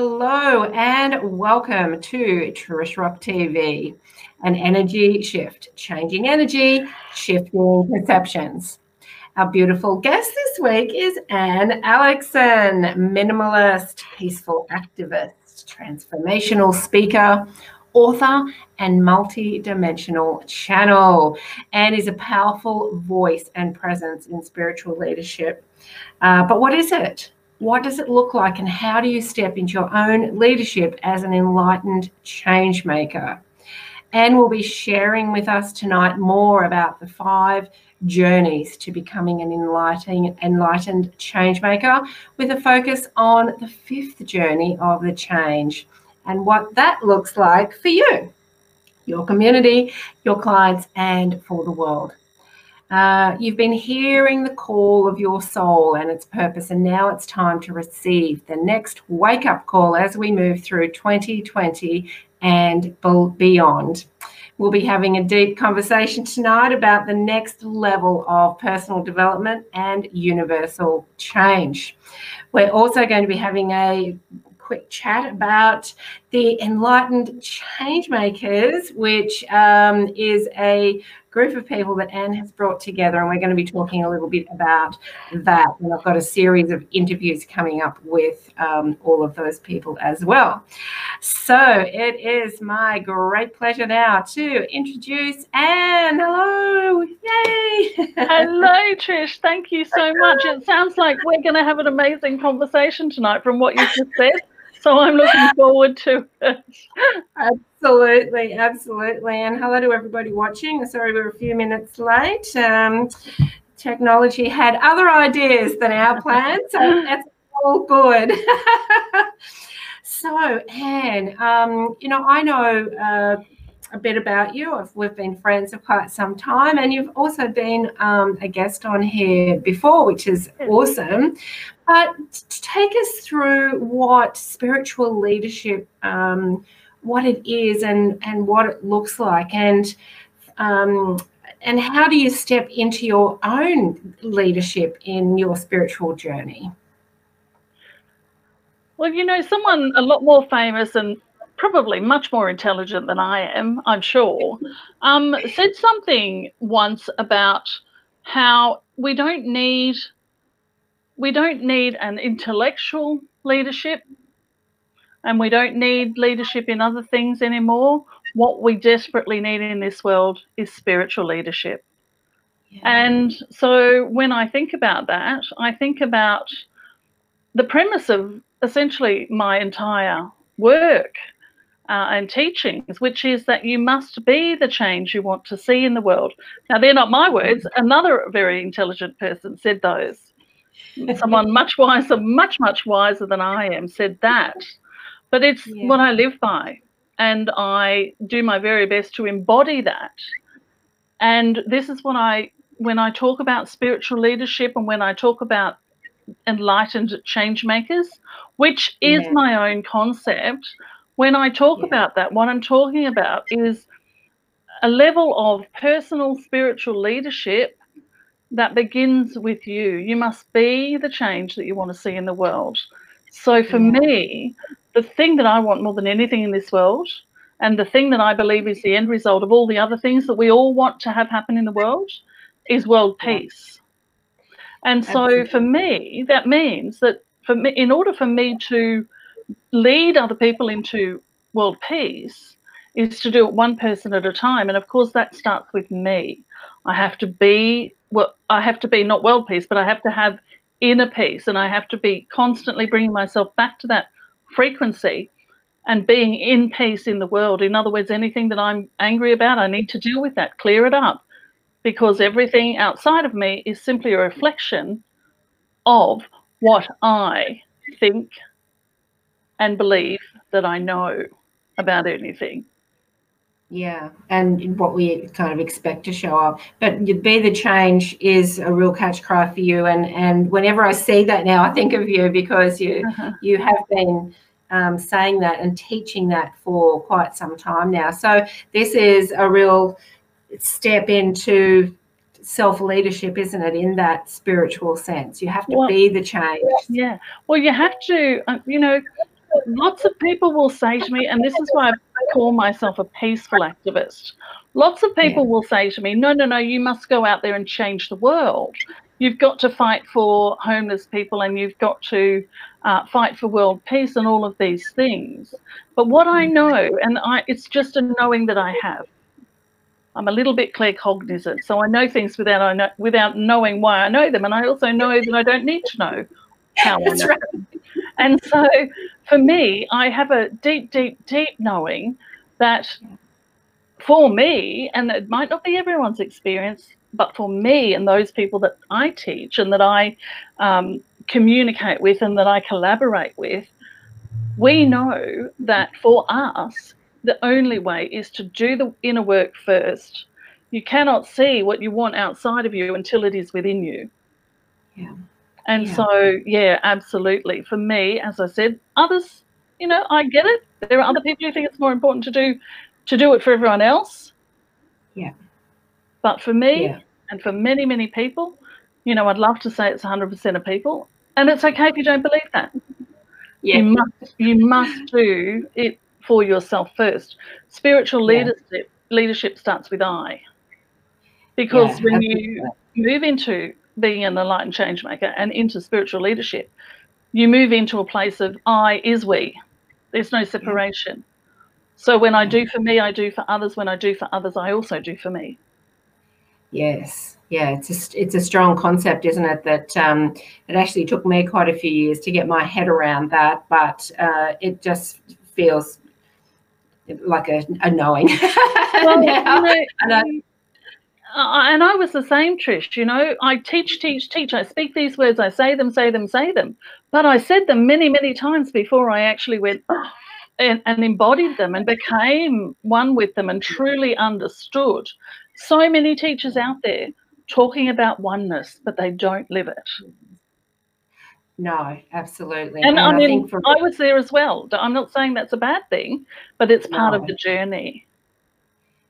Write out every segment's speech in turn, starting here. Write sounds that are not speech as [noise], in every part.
Hello and welcome to Trish Rock TV, an energy shift, changing energy, shifting perceptions. Our beautiful guest this week is Anne Alexson, minimalist, peaceful activist, transformational speaker, author, and multi-dimensional channel. Anne is a powerful voice and presence in spiritual leadership. Uh, but what is it? What does it look like and how do you step into your own leadership as an enlightened change maker? And we'll be sharing with us tonight more about the five journeys to becoming an enlightened change maker with a focus on the fifth journey of the change and what that looks like for you, your community, your clients, and for the world. Uh, you've been hearing the call of your soul and its purpose, and now it's time to receive the next wake up call as we move through 2020 and beyond. We'll be having a deep conversation tonight about the next level of personal development and universal change. We're also going to be having a quick chat about the Enlightened Changemakers, which um, is a group of people that Anne has brought together, and we're going to be talking a little bit about that. And I've got a series of interviews coming up with um, all of those people as well. So it is my great pleasure now to introduce Anne. Hello. Yay. Hello, [laughs] Trish. Thank you so much. It sounds like we're going to have an amazing conversation tonight from what you just said. So I'm looking forward to it. Absolutely, absolutely. And hello to everybody watching. Sorry we're a few minutes late. Um, technology had other ideas than our plans, so [laughs] that's all good. [laughs] so, Anne, um, you know, I know uh, a bit about you. We've been friends for quite some time, and you've also been um, a guest on here before, which is awesome. But take us through what spiritual leadership um, what it is and and what it looks like and um, and how do you step into your own leadership in your spiritual journey well you know someone a lot more famous and probably much more intelligent than i am i'm sure um, said something once about how we don't need we don't need an intellectual leadership and we don't need leadership in other things anymore. What we desperately need in this world is spiritual leadership. Yeah. And so when I think about that, I think about the premise of essentially my entire work uh, and teachings, which is that you must be the change you want to see in the world. Now, they're not my words. Another very intelligent person said those. Someone much wiser, much, much wiser than I am said that. But it's yeah. what I live by. And I do my very best to embody that. And this is what I, when I talk about spiritual leadership and when I talk about enlightened change makers, which is yeah. my own concept, when I talk yeah. about that, what I'm talking about is a level of personal spiritual leadership that begins with you. You must be the change that you want to see in the world. So for mm. me, the thing that I want more than anything in this world, and the thing that I believe is the end result of all the other things that we all want to have happen in the world, is world peace. And so Absolutely. for me, that means that for me, in order for me to lead other people into world peace, is to do it one person at a time. And of course, that starts with me. I have to be well. I have to be not world peace, but I have to have inner peace, and I have to be constantly bringing myself back to that frequency and being in peace in the world. In other words, anything that I'm angry about, I need to deal with that, clear it up, because everything outside of me is simply a reflection of what I think and believe that I know about anything. Yeah, and what we kind of expect to show up. But be the change is a real catch cry for you. And and whenever I see that now, I think of you because you uh-huh. you have been um, saying that and teaching that for quite some time now. So this is a real step into self leadership, isn't it? In that spiritual sense, you have to well, be the change. Yeah. Well, you have to. Uh, you know, lots of people will say to me, and this is why I call myself a peaceful activist. Lots of people yeah. will say to me, no, no, no, you must go out there and change the world. You've got to fight for homeless people and you've got to uh, fight for world peace and all of these things. But what I know, and I, it's just a knowing that I have, I'm a little bit claircognizant, so I know things without I know, without knowing why I know them, and I also know that I don't need to know how I know right. them. And so, for me, I have a deep, deep, deep knowing that for me, and it might not be everyone's experience, but for me and those people that I teach and that I um, communicate with and that I collaborate with, we know that for us, the only way is to do the inner work first. You cannot see what you want outside of you until it is within you. Yeah. And yeah. so, yeah, absolutely. For me, as I said, others, you know, I get it. There are other people who think it's more important to do to do it for everyone else. Yeah. But for me yeah. and for many, many people, you know, I'd love to say it's 100% of people. And it's okay if you don't believe that. Yeah. You must, you must do it for yourself first. Spiritual yeah. leadership leadership starts with I. Because yeah, when you move into being an enlightened change maker and into spiritual leadership, you move into a place of I is we. There's no separation. So when I do for me, I do for others. When I do for others, I also do for me. Yes, yeah, it's a, it's a strong concept, isn't it? That um, it actually took me quite a few years to get my head around that, but uh, it just feels like a, a knowing. [laughs] Well, now, you know, and, I, and I was the same, Trish. You know, I teach, teach, teach. I speak these words. I say them, say them, say them. But I said them many, many times before I actually went oh, and, and embodied them and became one with them and truly understood. So many teachers out there talking about oneness, but they don't live it. No, absolutely. And, and I mean, I, for... I, was there as well. I'm not saying that's a bad thing, but it's part no. of the journey.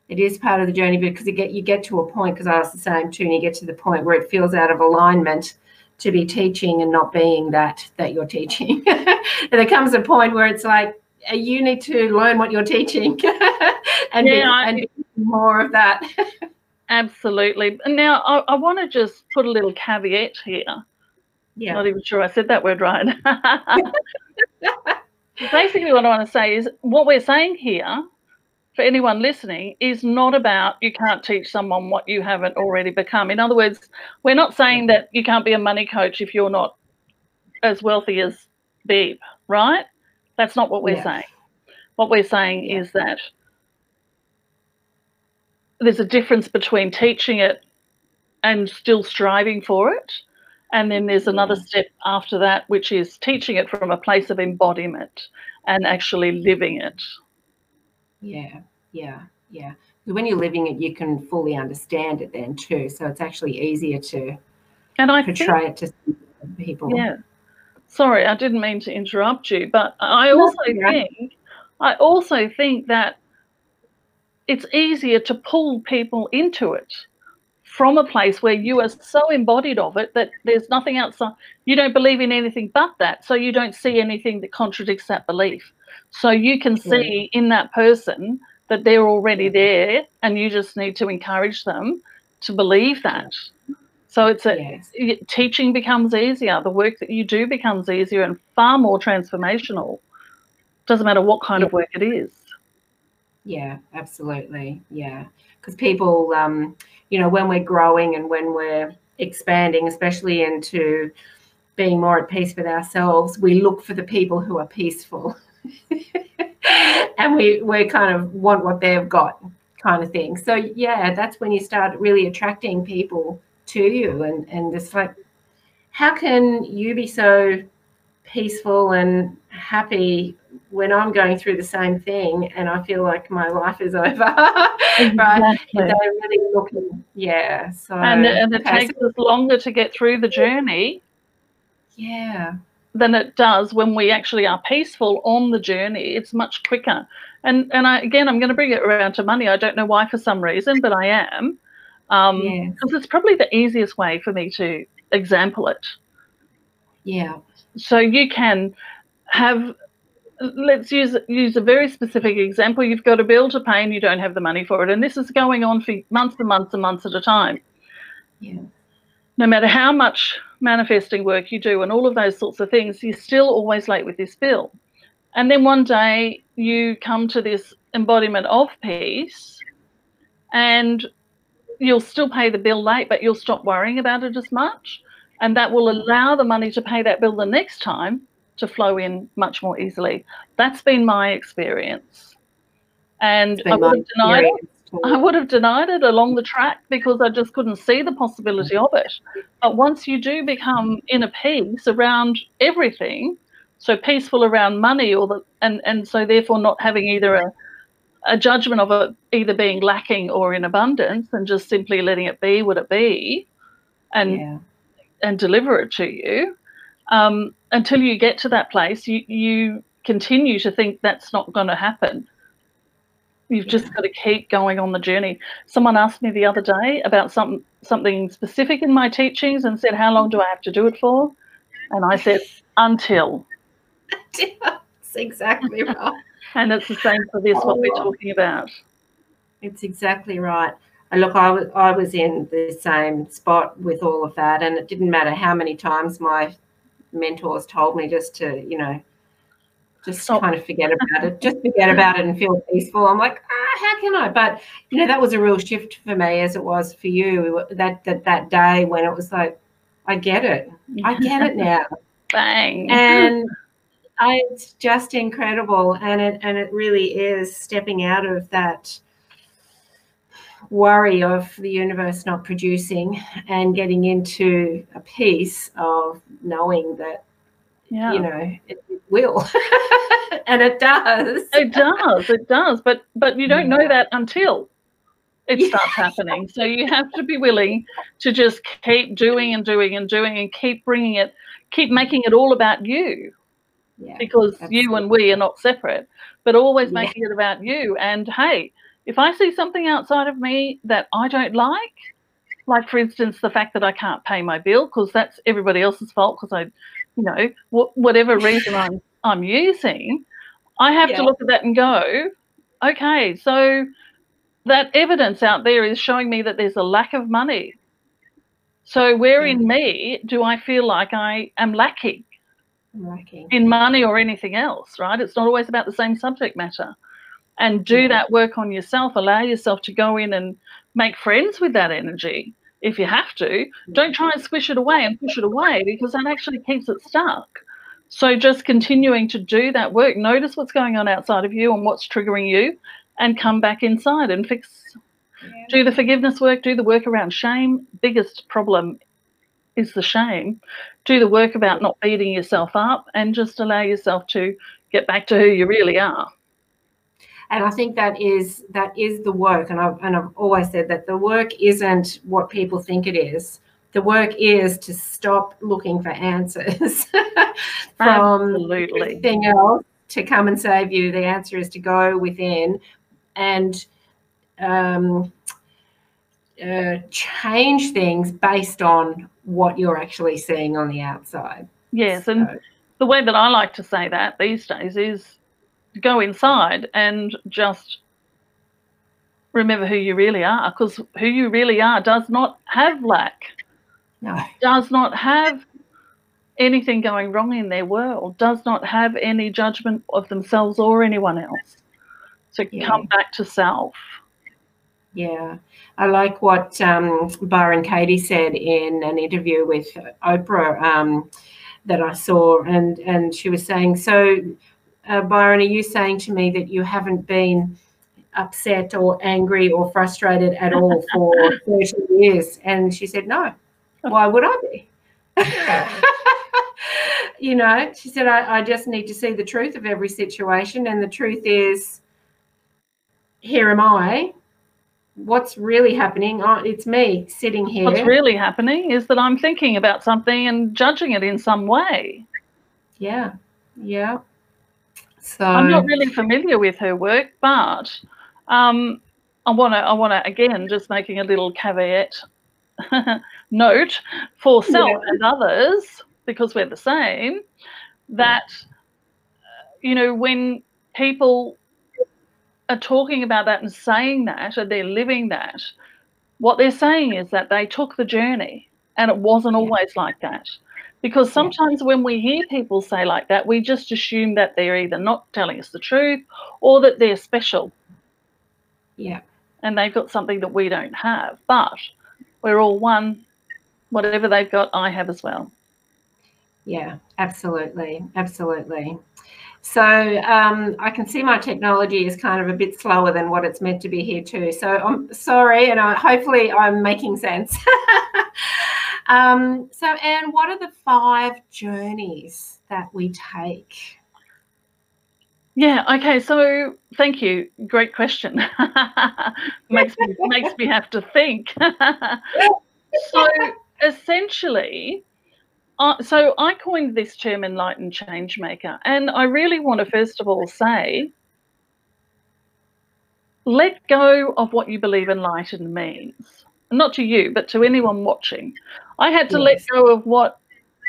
It is part of the journey because you get you get to a point because I was the same too, and you get to the point where it feels out of alignment to be teaching and not being that that you're teaching. and [laughs] there comes a point where it's like uh, you need to learn what you're teaching [laughs] and, yeah, be, I, and more of that. [laughs] absolutely. And now I, I want to just put a little caveat here yeah. Not even sure I said that word right. Basically, what I want to say is what we're saying here for anyone listening is not about you can't teach someone what you haven't already become. In other words, we're not saying that you can't be a money coach if you're not as wealthy as Beeb, right? That's not what we're yeah. saying. What we're saying yeah. is that there's a difference between teaching it and still striving for it and then there's another mm. step after that, which is teaching it from a place of embodiment and actually living it. Yeah, yeah, yeah. When you're living it, you can fully understand it then too. So it's actually easier to and I portray think, it to people. Yeah. Sorry, I didn't mean to interrupt you, but I also think I also think that it's easier to pull people into it from a place where you are so embodied of it that there's nothing outside. You don't believe in anything but that. So you don't see anything that contradicts that belief. So you can see in that person that they're already there and you just need to encourage them to believe that. So it's a yes. teaching becomes easier. The work that you do becomes easier and far more transformational. Doesn't matter what kind yeah. of work it is. Yeah, absolutely. Yeah, because people, um, you know, when we're growing and when we're expanding, especially into being more at peace with ourselves, we look for the people who are peaceful. [laughs] [laughs] and we we kind of want what they've got kind of thing. So yeah, that's when you start really attracting people to you and and it's like how can you be so peaceful and happy when I'm going through the same thing and I feel like my life is [laughs] over, exactly. right? They're really looking, yeah. So and, and it okay, takes so, us longer to get through the journey. Yeah. Than it does when we actually are peaceful on the journey. It's much quicker. And and I again, I'm going to bring it around to money. I don't know why for some reason, but I am. Um, because yes. it's probably the easiest way for me to example it. Yeah. So you can have let's use use a very specific example. You've got a bill to pay and you don't have the money for it, and this is going on for months and months and months at a time. Yeah. No matter how much manifesting work you do and all of those sorts of things, you're still always late with this bill. And then one day you come to this embodiment of peace and you'll still pay the bill late, but you'll stop worrying about it as much. And that will allow the money to pay that bill the next time to flow in much more easily. That's been my experience. And I would have denied it. I would have denied it along the track because I just couldn't see the possibility of it. But once you do become in a peace around everything, so peaceful around money or the and, and so therefore not having either a a judgment of it either being lacking or in abundance and just simply letting it be what it be and yeah. and deliver it to you um, until you get to that place you you continue to think that's not going to happen you've yeah. just got to keep going on the journey someone asked me the other day about some something specific in my teachings and said how long do i have to do it for and i said until that's exactly [laughs] right and it's the same for this, what we're oh. talking about. It's exactly right. And look, I was, I was in the same spot with all of that, and it didn't matter how many times my mentors told me just to, you know, just Stop. kind of forget about it, just forget about it and feel peaceful. I'm like, ah, how can I? But you know, that was a real shift for me, as it was for you. That that that day when it was like, I get it, I get it now. [laughs] Bang. And it's just incredible, and it and it really is stepping out of that worry of the universe not producing and getting into a piece of knowing that yeah. you know it, will [laughs] and it does it does it does but but you don't know that until it yeah. starts happening so you have to be willing to just keep doing and doing and doing and keep bringing it keep making it all about you yeah, because absolutely. you and we are not separate, but always yeah. making it about you. And hey, if I see something outside of me that I don't like, like for instance, the fact that I can't pay my bill because that's everybody else's fault because I, you know, wh- whatever [laughs] reason I'm I'm using, I have yeah. to look at that and go, okay, so that evidence out there is showing me that there's a lack of money. So where in mm. me do I feel like I am lacking? in money or anything else, right? It's not always about the same subject matter. And do yeah. that work on yourself. Allow yourself to go in and make friends with that energy if you have to. Don't try and squish it away and push it away because that actually keeps it stuck. So just continuing to do that work, notice what's going on outside of you and what's triggering you, and come back inside and fix. Yeah. Do the forgiveness work, do the work around shame. Biggest problem is the shame. Do the work about not beating yourself up and just allow yourself to get back to who you really are. And I think that is that is the work. And I've and I've always said that the work isn't what people think it is. The work is to stop looking for answers [laughs] from Absolutely. everything else to come and save you. The answer is to go within and um, uh, change things based on what you're actually seeing on the outside. Yes, so. and the way that I like to say that these days is go inside and just remember who you really are because who you really are does not have lack. No. Does not have anything going wrong in their world, does not have any judgment of themselves or anyone else. So yeah. come back to self. Yeah, I like what um, Byron Katie said in an interview with Oprah um, that I saw, and and she was saying, "So, uh, Byron, are you saying to me that you haven't been upset or angry or frustrated at all for [laughs] thirty years?" And she said, "No. Why would I be?" [laughs] you know, she said, I, I just need to see the truth of every situation, and the truth is, here am I what's really happening oh, it's me sitting here what's really happening is that i'm thinking about something and judging it in some way yeah yeah so i'm not really familiar with her work but um, i want to i want to again just making a little caveat [laughs] note for self yeah. and others because we're the same that you know, when people are talking about that and saying that, and they're living that, what they're saying is that they took the journey and it wasn't always like that. Because sometimes when we hear people say like that, we just assume that they're either not telling us the truth or that they're special. Yeah. And they've got something that we don't have. But we're all one. Whatever they've got, I have as well. Yeah, absolutely. Absolutely. So um, I can see my technology is kind of a bit slower than what it's meant to be here too. So I'm sorry, and I, hopefully I'm making sense. [laughs] um, so, Anne, what are the five journeys that we take? Yeah. Okay. So, thank you. Great question. [laughs] makes me makes me have to think. [laughs] so, essentially, uh, so I coined this term enlightened change maker, and I really want to first of all say let go of what you believe enlightened means. Not to you, but to anyone watching. I had to yes. let go of what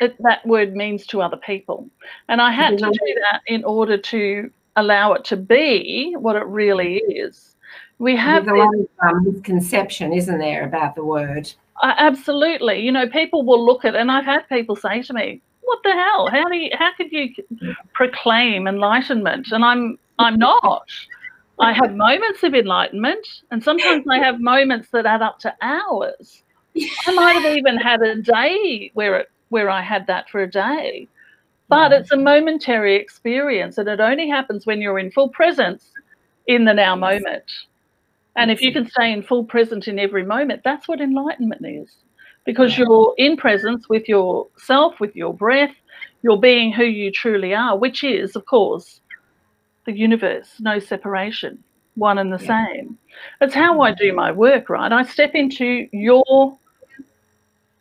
it, that word means to other people. And I had to do that in order to allow it to be what it really is. We have There's a lot of um, misconception, isn't there, about the word? Uh, absolutely. You know, people will look at, and I've had people say to me, "What the hell? How do you? How could you proclaim enlightenment?" And I'm, I'm not. I have moments of enlightenment, and sometimes I have moments that add up to hours. I might have even had a day where it, where I had that for a day, but it's a momentary experience, and it only happens when you're in full presence in the now moment. And if you can stay in full present in every moment, that's what enlightenment is. Because you're in presence with yourself, with your breath, you're being who you truly are, which is, of course, the universe, no separation, one and the yeah. same. It's how I do my work, right? I step into your,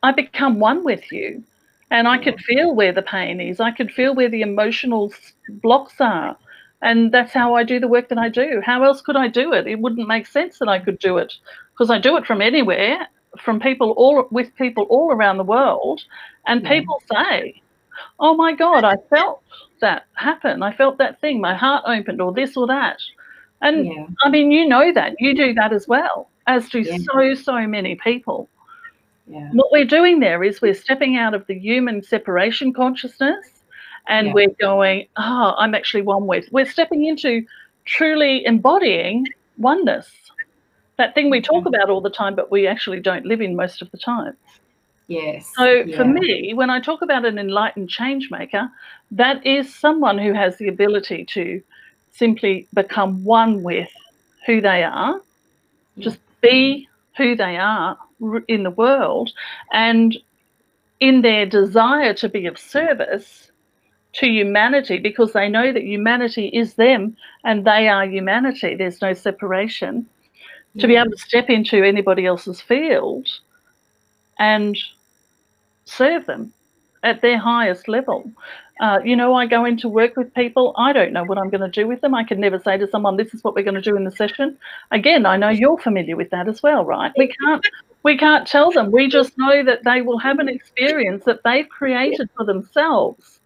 I become one with you. And I could feel where the pain is. I could feel where the emotional blocks are. And that's how I do the work that I do. How else could I do it? It wouldn't make sense that I could do it because I do it from anywhere, from people all with people all around the world. And yeah. people say, Oh my God, I felt that happen. I felt that thing. My heart opened, or this or that. And yeah. I mean, you know that. You do that as well, as do yeah. so, so many people. Yeah. What we're doing there is we're stepping out of the human separation consciousness and we're going, oh, I'm actually one with. We're stepping into truly embodying oneness. That thing we talk about all the time, but we actually don't live in most of the time. Yes. So yeah. for me, when I talk about an enlightened change maker, that is someone who has the ability to simply become one with who they are, yeah. just be who they are in the world, and in their desire to be of service, to humanity because they know that humanity is them and they are humanity. There's no separation. Yeah. To be able to step into anybody else's field and serve them at their highest level. Uh, you know, I go into work with people. I don't know what I'm going to do with them. I can never say to someone, "This is what we're going to do in the session." Again, I know you're familiar with that as well, right? We can't we can't tell them. We just know that they will have an experience that they've created for themselves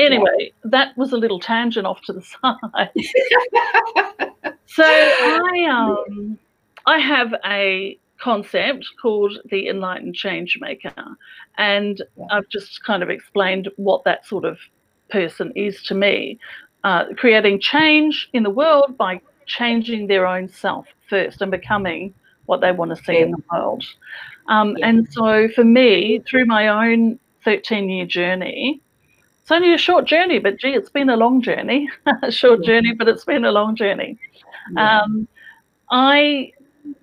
Anyway, that was a little tangent off to the [laughs] side. [laughs] so I um I have a concept called the enlightened change maker and yeah. i've just kind of explained what that sort of person is to me uh, creating change in the world by changing their own self first and becoming what they want to see yeah. in the world um, yeah. and so for me through my own 13 year journey it's only a short journey, but gee, it's been a long journey. [laughs] a short journey, but it's been a long journey. Um, I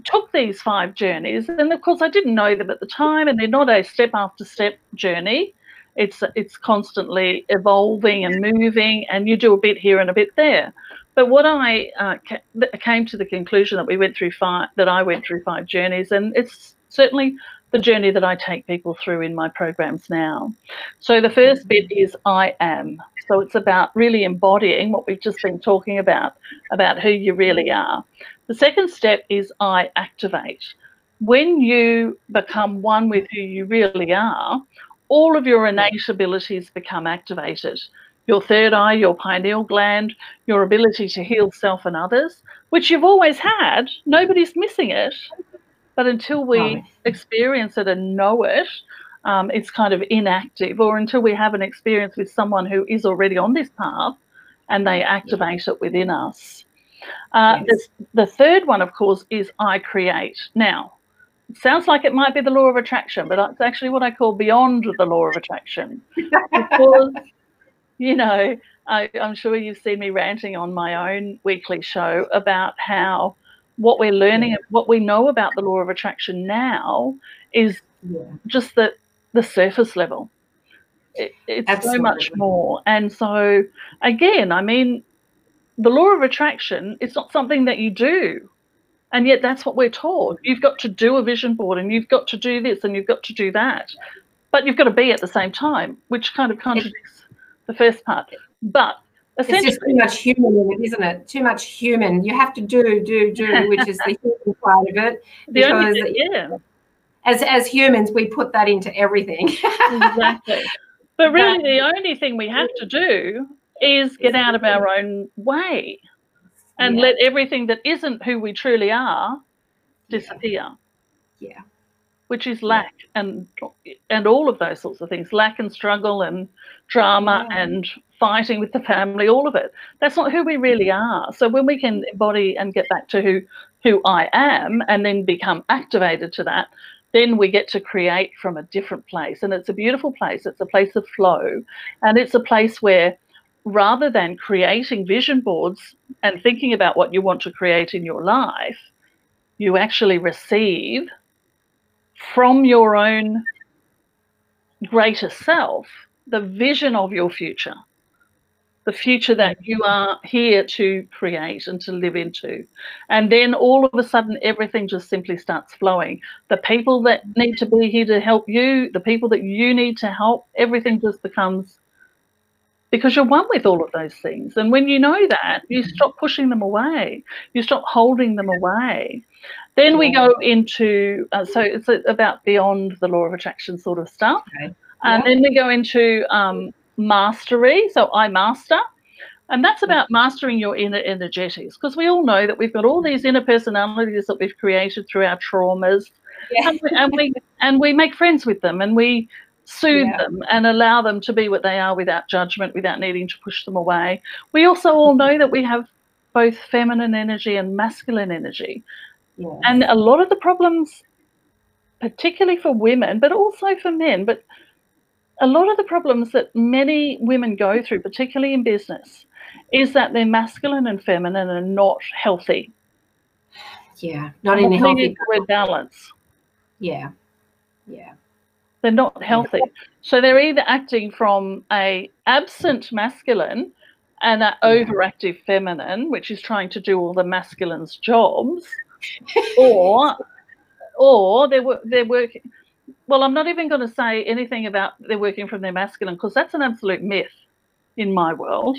took these five journeys, and of course, I didn't know them at the time, and they're not a step after step journey. It's it's constantly evolving and moving, and you do a bit here and a bit there. But what I uh, ca- came to the conclusion that we went through five, that I went through five journeys, and it's certainly the journey that I take people through in my programs now. So the first bit is I am. So it's about really embodying what we've just been talking about, about who you really are. The second step is I activate. When you become one with who you really are, all of your innate abilities become activated. your third eye, your pineal gland, your ability to heal self and others, which you've always had. Nobody's missing it. But until we experience it and know it, um, it's kind of inactive, or until we have an experience with someone who is already on this path and they activate it within us. Uh, yes. the, the third one, of course, is I create. Now, it sounds like it might be the law of attraction, but it's actually what I call beyond the law of attraction. [laughs] because, you know, I, I'm sure you've seen me ranting on my own weekly show about how what we're learning, yeah. what we know about the law of attraction now is yeah. just the, the surface level. It, it's Absolutely. so much more. And so, again, I mean, the law of attraction, it's not something that you do. And yet that's what we're taught. You've got to do a vision board and you've got to do this and you've got to do that. But you've got to be at the same time, which kind of contradicts the first part. But it's just too much human in it, isn't it? Too much human. You have to do, do, do, [laughs] which is the human part of it. Because thing, yeah. As as humans, we put that into everything. [laughs] exactly. But really, the only thing we have to do is get out of our own way and yeah. let everything that isn't who we truly are disappear. Yeah. Which is lack yeah. and and all of those sorts of things, lack and struggle and drama yeah. and fighting with the family, all of it. That's not who we really are. So when we can embody and get back to who who I am and then become activated to that, then we get to create from a different place. And it's a beautiful place. It's a place of flow. And it's a place where rather than creating vision boards and thinking about what you want to create in your life, you actually receive from your own greater self the vision of your future, the future that you are here to create and to live into. And then all of a sudden, everything just simply starts flowing. The people that need to be here to help you, the people that you need to help, everything just becomes because you're one with all of those things. And when you know that, you mm-hmm. stop pushing them away, you stop holding them away. Then we go into, uh, so it's about beyond the law of attraction sort of stuff. Okay. And yeah. then we go into um, mastery. So I master. And that's mm. about mastering your inner energetics because we all know that we've got all these inner personalities that we've created through our traumas. Yeah. And, we, and we and we make friends with them and we soothe yeah. them and allow them to be what they are without judgment, without needing to push them away. We also all know that we have both feminine energy and masculine energy. Yeah. And a lot of the problems, particularly for women, but also for men, but a lot of the problems that many women go through, particularly in business, is that their masculine and feminine are not healthy. Yeah, not in a healthy balance. Yeah, yeah. They're not healthy. So they're either acting from a absent masculine and an overactive feminine, which is trying to do all the masculine's jobs, or or they're they're working. Well, I'm not even going to say anything about they're working from their masculine because that's an absolute myth in my world.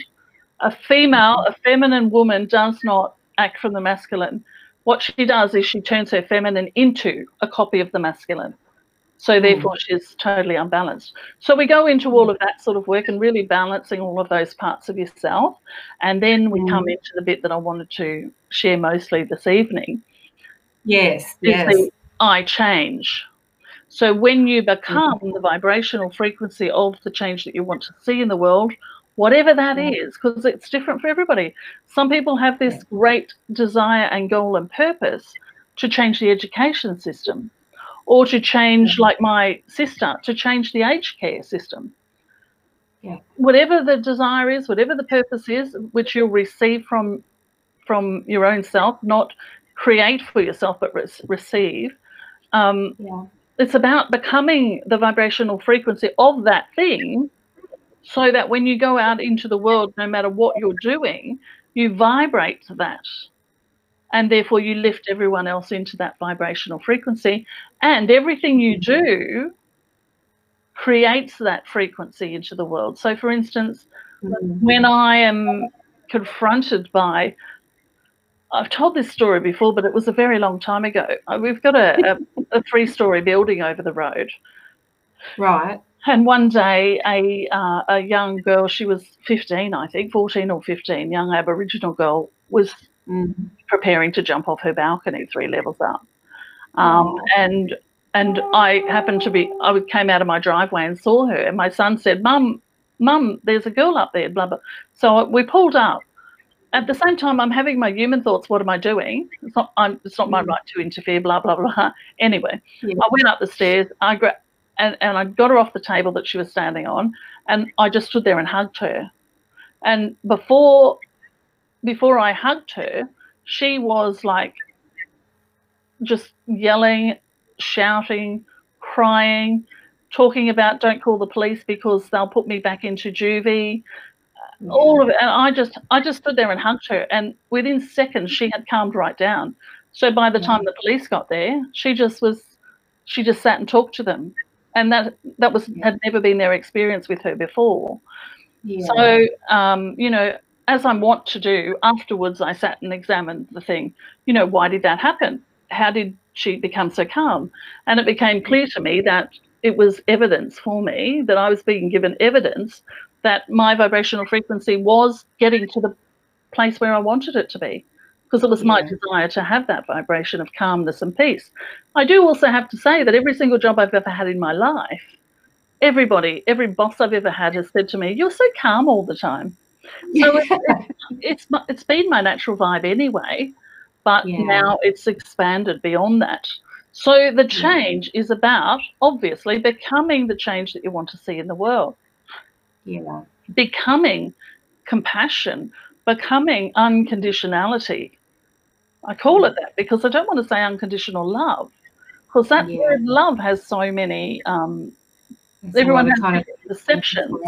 A female, a feminine woman does not act from the masculine. What she does is she turns her feminine into a copy of the masculine. So hmm. therefore, mm. she's totally unbalanced. So we go into all of that sort of work and really balancing all of those parts of yourself. And then we mm. come hmm. into the bit that I wanted to share mostly this evening. Yes, yes. I change. So when you become mm. the vibrational frequency of the change that you want to see in the world, whatever that hmm. because it's different for everybody. Some people have this great desire and goal and purpose to change the education system or to change, like my sister, to change the aged care system. Yeah. Whatever the desire is, whatever the purpose is, which you'll receive from from your own self, not create for yourself, but re- receive. Um, yeah. It's about becoming the vibrational frequency of that thing so that when you go out into the world, no matter what you're doing, you vibrate to that. And therefore you lift everyone else into that vibrational frequency. And everything you do creates that frequency into the world. So for instance mm-hmm. when i am confronted by i've told this story before but it was a very long time ago uh, we've got a, a, [laughs] a three story building over the road right and one day, a uh, a young girl, she was 15, I think, 14 or 15, young Aboriginal girl, was mm. preparing to jump off her balcony three levels up. Um, oh. And and I happened to be, I came out of my driveway and saw her, and my son said, "Mum, Mum, there's a girl up there." Blah blah. So we pulled up. At the same time, I'm having my human thoughts. What am I doing? It's not. I'm, it's not my mm. right to interfere. Blah blah blah. Anyway, yeah. I went up the stairs. I grabbed and, and I got her off the table that she was standing on, and I just stood there and hugged her. And before before I hugged her, she was like just yelling, shouting, crying, talking about don't call the police because they'll put me back into juvie. All of it, and I just I just stood there and hugged her, and within seconds she had calmed right down. So by the time the police got there, she just was she just sat and talked to them and that that was had never been their experience with her before. Yeah. So um, you know, as I want to do, afterwards I sat and examined the thing. You know, why did that happen? How did she become so calm? And it became clear to me that it was evidence for me that I was being given evidence that my vibrational frequency was getting to the place where I wanted it to be because it was my desire to have that vibration of calmness and peace. I do also have to say that every single job I've ever had in my life, everybody, every boss I've ever had has said to me, "You're so calm all the time." So [laughs] it's, it's, it's been my natural vibe anyway, but yeah. now it's expanded beyond that. So the change yeah. is about obviously becoming the change that you want to see in the world. Yeah. Becoming compassion, becoming unconditionality, I call it that because I don't want to say unconditional love, because that yeah. word love has so many. Um, everyone has kind of perceptions. [clears throat]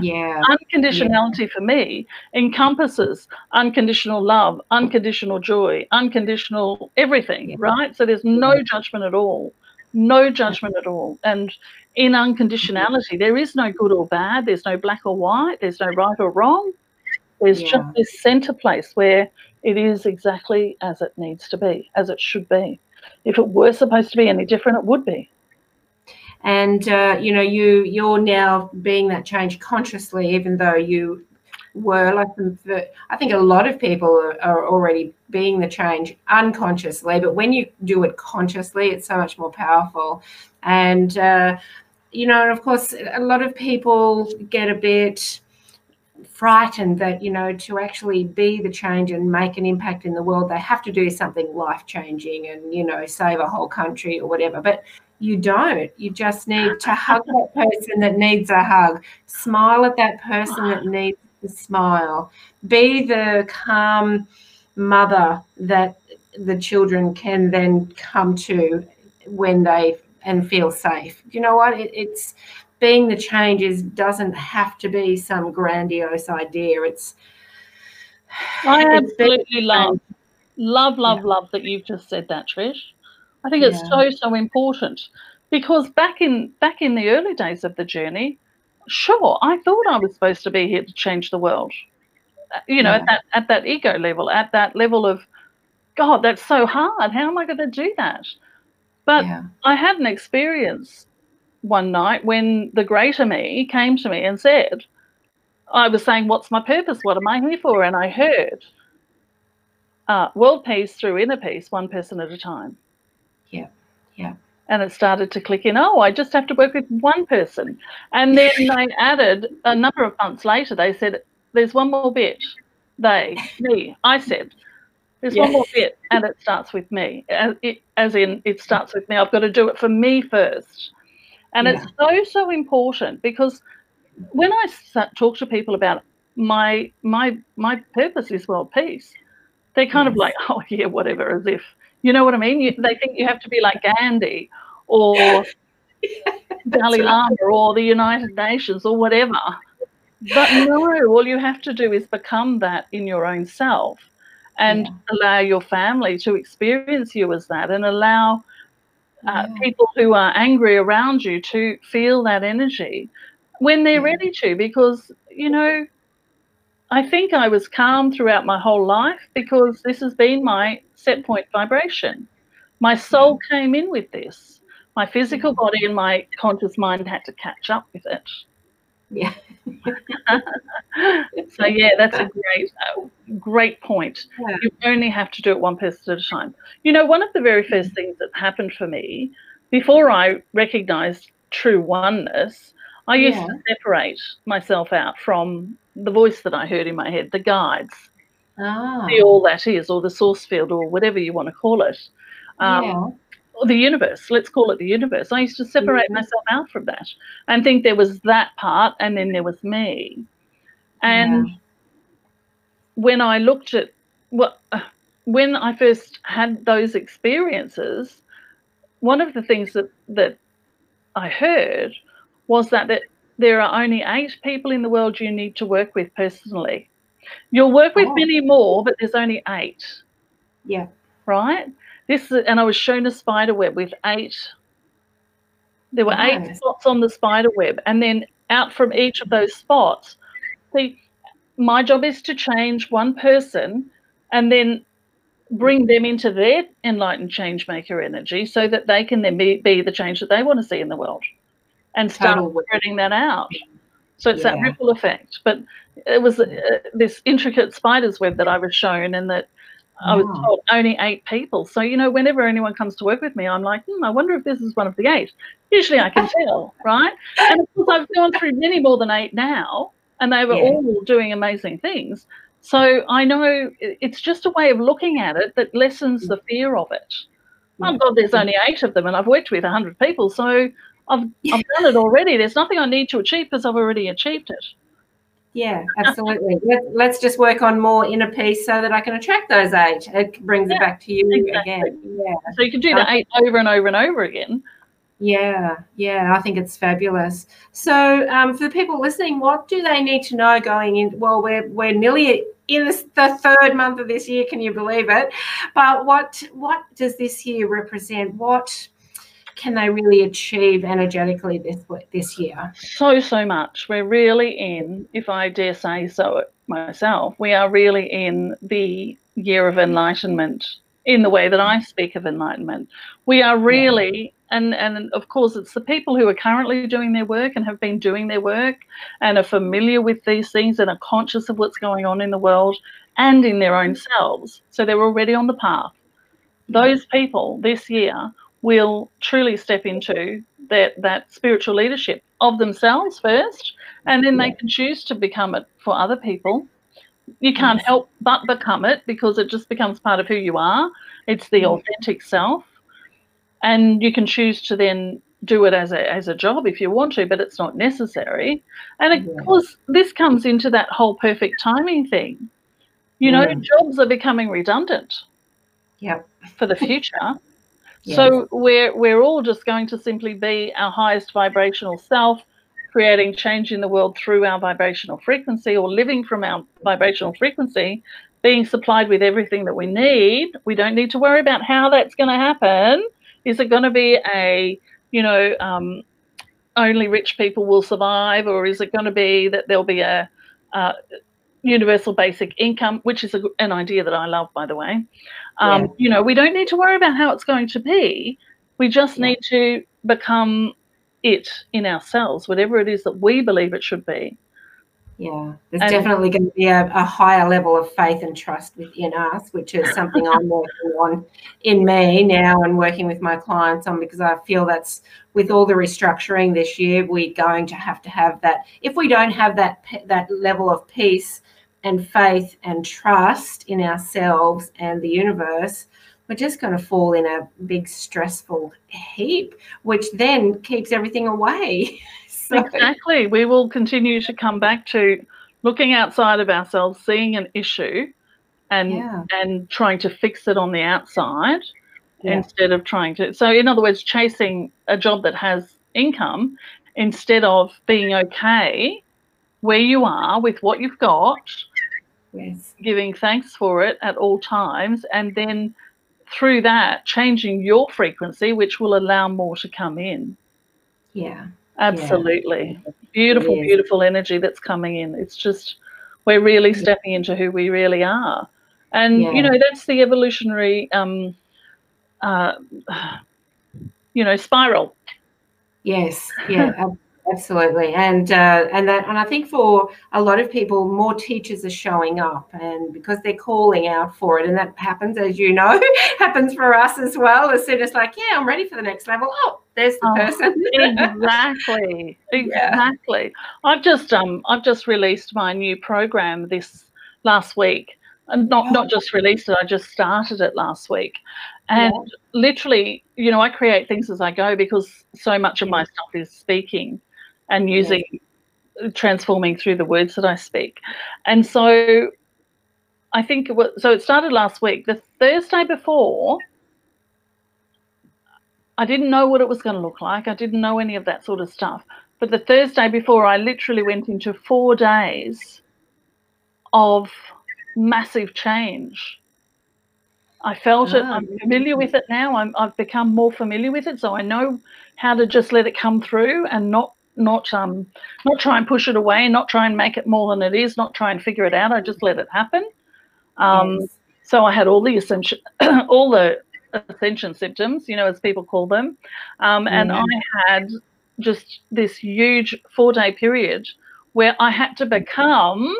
Yeah. Unconditionality yeah. for me encompasses unconditional love, unconditional joy, unconditional everything, yeah. right? So there's no judgment at all. No judgment at all. And in unconditionality, there is no good or bad, there's no black or white, there's no right or wrong. There's just this center place where it is exactly as it needs to be, as it should be. If it were supposed to be any different, it would be. And uh, you know, you you're now being that change consciously, even though you were like I think a lot of people are, are, already being the change unconsciously, but when you do it consciously, it's so much more powerful. And uh, you know, and of course, a lot of people get a bit frightened that you know to actually be the change and make an impact in the world they have to do something life changing and you know save a whole country or whatever. But you don't. You just need to [laughs] hug that person that needs a hug. Smile at that person that needs to smile. Be the calm mother that the children can then come to when they and feel safe you know what it, it's being the changes doesn't have to be some grandiose idea. It's I absolutely love, love, love, yeah. love that you've just said that, Trish. I think it's yeah. so so important because back in back in the early days of the journey, sure, I thought I was supposed to be here to change the world. Uh, you know, yeah. at that at that ego level, at that level of God, that's so hard. How am I going to do that? But I had an experience one night when the greater me came to me and said, I was saying, What's my purpose? What am I here for? And I heard uh, world peace through inner peace, one person at a time. Yeah, yeah. And it started to click in, oh, I just have to work with one person. And then [laughs] they added a number of months later, they said, There's one more bit. They, me, I said, There's one more bit, and it starts with me. As, it, as in, it starts with me. I've got to do it for me first. And yeah. it's so, so important because when I talk to people about my my my purpose is world peace, they're kind yes. of like, oh yeah, whatever, as if you know what I mean. You, they think you have to be like Gandhi or [laughs] Dalai right. Lama or the United Nations or whatever. But no, all you have to do is become that in your own self and yeah. allow your family to experience you as that and allow uh, yeah. people who are angry around you to feel that energy when they're yeah. ready to because you know i think i was calm throughout my whole life because this has been my set point vibration my soul came in with this My physical body and my conscious mind had to catch up with it. Yeah. [laughs] so yeah, that's a great, uh, great point. Yeah. You only have to do it one person at a time. You know, one of the very first things that happened for me before I recognized true oneness, I used Yeah. to separate myself out from the voice that I heard in my head, the guides, Ah. the all that is, or the source field, or whatever you want to call it. Um, yeah. Or the universe, let's call it the universe. I used to separate myself out from that and think there was that part and then there was me. And when I looked at what, when I first had those experiences, one of the things that, that I heard was that, that there are only eight people in the world you need to work with personally. You'll work with Oh. many more, but there's only eight Yeah. Right? This and I was shown a spider web with eight. There were eight spots on the spider web, and then out from each of those spots. See, my job is to change one person, and then bring them into their enlightened change maker energy, so that they can then be, be the change that they want to see in the world, and start Totally. spreading that out. So it's that ripple effect. But it was uh, this intricate spider's web that I was shown, and that I was told only eight people. So, you know, whenever anyone comes to work with me, I'm like, hmm, I wonder if this is one of the eight. Usually I can tell, right? And of course, I've gone through many more than eight now, and they were Yeah. all doing amazing things. So I know it's just a way of looking at it that lessens the fear of it. Oh. God, there's only eight of them, and I've worked with 100 people. So I've, I've [laughs] done it already. There's nothing I need to achieve because I've already achieved it. Yeah, absolutely. Let, let's just work on more inner peace so that I can attract those eight. It brings Yeah, it back to you exactly. again. Yeah. So you can do that eight over and over and over again. Yeah, yeah, I think it's fabulous. So, um, for the people listening, what do they need to know going in? Well, we're we're nearly in this, the third month of this year. Can you believe it? But what what does this year represent? What can they really achieve energetically this this year? so so much. We're really in if i dare say so myself we are really in the year of enlightenment in the way that i speak of enlightenment. We are really and and of course it's the people who are currently doing their work and have been doing their work and are familiar with these things and are conscious of what's going on in the world and in their own selves. So they're already on the path. Those people this year will truly step into that that spiritual leadership of themselves first and then they can choose to become it for other people. You can't help but become it because it just becomes part of who you are. It's the authentic self. And you can choose to then do it as a as a job if you want to but it's not necessary. And of course this comes into that whole perfect timing thing. You know Yeah. jobs are becoming redundant Yeah. for the future So we're we're all just going to simply be our highest vibrational self, creating change in the world through our vibrational frequency or living from our vibrational frequency, being supplied with everything that we need. We don't need to worry about how that's going to happen. Is it going to be a, you know, um, only rich people will survive, or is it going to be that there'll be a, uh universal basic income, which is a, an idea that I love, by the way. Um, Yeah. You know, we don't need to worry about how it's going to be. We just Yeah. need to become it in ourselves, whatever it is that we believe it should be. Yeah, there's And- definitely going to be a, a higher level of faith and trust within us, which is something I'm working on in me now and working with my clients on because I feel that's with all the restructuring this year, we're going to have to have that. If we don't have that that level of peace and faith and trust in ourselves and the universe, we're just going to fall in a big stressful heap, which then keeps everything away. [laughs] so, Exactly. We will continue to come back to looking outside of ourselves, seeing an issue and Yeah. and trying to fix it on the outside Yeah. instead of trying to so in other words, chasing a job that has income instead of being okay where you are with what you've got, yes. giving thanks for it at all times, and then through that changing your frequency, which will allow more to come in. Yeah. Absolutely. Beautiful, It is. beautiful energy that's coming in. It's just, we're really stepping into who we really are. And, Yeah. you know, that's the evolutionary um, uh, [sighs] you know, spiral. Yes, yeah, absolutely, and uh, and that and I think for a lot of people, more teachers are showing up, and because they're calling out for it, and that happens, as you know, [laughs] happens for us as well. As soon as like, yeah, I'm ready for the next level. Oh, there's the Oh, person. [laughs] exactly. [laughs] Exactly. I've just um i've just released my new program this last week and not not just released it i just started it last week. And literally you know i create things as i go because so much of my stuff is speaking and using transforming through the words that i speak and so i think it was, so it started last week the thursday before I didn't know what it was going to look like. I didn't know any of that sort of stuff. But the Thursday before, I literally went into four days of massive change. I felt it. Ah, I'm familiar with it now. I'm, I've become more familiar with it, so I know how to just let it come through and not not um not try and push it away, not try and make it more than it is, not try and figure it out. I just let it happen. Um, Yes. so I had all the ascension, [clears throat] all the ascension symptoms, you know, as people call them, um, and Yeah. I had just this huge four-day period where I had to become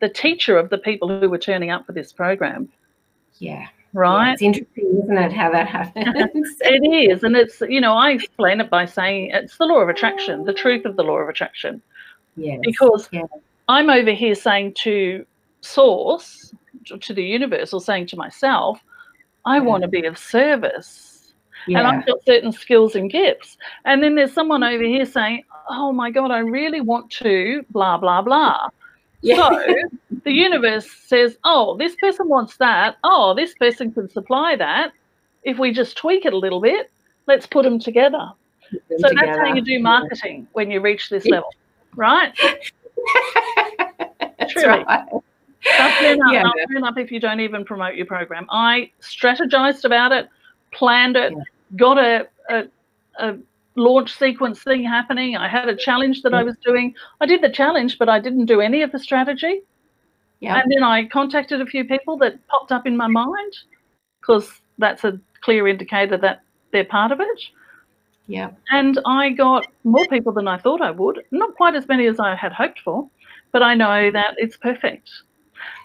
the teacher of the people who were turning up for this program. Yeah. Yeah, Right? It's interesting, isn't it, how that [laughs] happens? It is, and it's you know I explain it by saying it's the law of attraction, the truth of the law of attraction, yes. because Yeah. I'm over here saying to source, to the universe, or saying to myself, I Yeah. want to be of service, and. I've got certain skills and gifts, and then there's someone over here saying, Oh my God, I really want to blah blah blah. yeah. So [laughs] the universe says, oh, this person wants that. Oh, this person can supply that. If we just tweak it a little bit, let's put them together. Put them So that's how you do marketing when you reach this level, right? [laughs] That's Truly. right. Turn up, Yeah. turn up if you don't even promote your program. I strategized about it, planned it, Yeah. got a, a, a launch sequence thing happening. I had a challenge that I was doing. I did the challenge, but I didn't do any of the strategy. Yeah. And then I contacted a few people that popped up in my mind because that's a clear indicator that they're part of it. Yeah. And I got more people than I thought I would. Not quite as many as I had hoped for, but I know that it's perfect.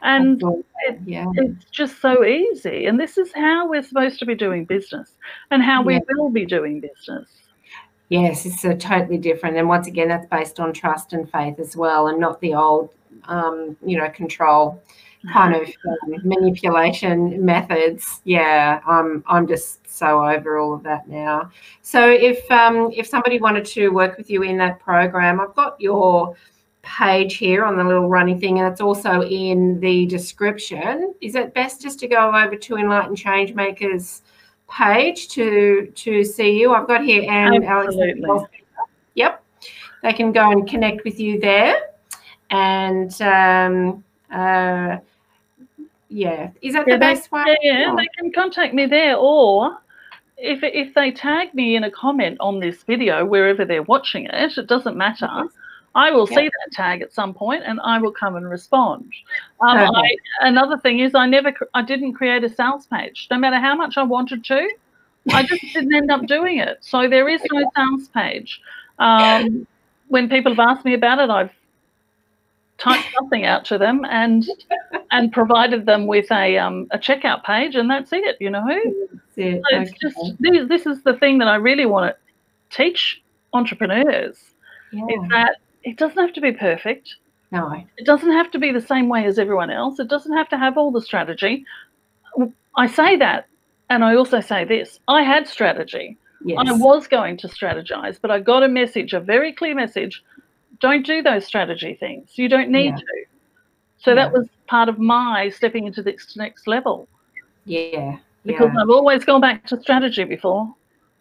And it- yeah. it's just so easy. And this is how we're supposed to be doing business and how we will be doing business. Yes, it's a totally different. And once again, that's based on trust and faith as well, and not the old, um, you know, control kind of [laughs] um, manipulation methods. Yeah, I'm I'm just so over all of that now. So if um, if somebody wanted to work with you in that program, I've got your page here on the little running thing, and it's also in the description. Is it best just to go over to Enlightened Changemakers page to to see you? I've got here Anne Absolutely. Alexander. Yep, they can go and connect with you there, and um, uh, yeah, is that Yeah, the best way? Yeah, Oh, they can contact me there, or if if they tag me in a comment on this video wherever they're watching it, it doesn't matter. Yes. I will Yeah. see that tag at some point, and I will come and respond. Um, I, another thing is, I never, I didn't create a sales page, no matter how much I wanted to. I just [laughs] didn't end up doing it. So there is no sales page. Um, when people have asked me about it, I've typed something out to them and [laughs] and provided them with a um, a checkout page, and that's it. You know, it. So it's Okay. just this, this is the thing that I really want to teach entrepreneurs Yeah. is that it doesn't have to be perfect. No. It doesn't have to be the same way as everyone else. It doesn't have to have all the strategy. I say that, and I also say this: I had strategy. Yes. I was going to strategize, but I got a message, a very clear message. Don't do those strategy things. You don't need Yeah. to. So Yeah. that was part of my stepping into this next level Yeah. because yeah. I've always gone back to strategy before.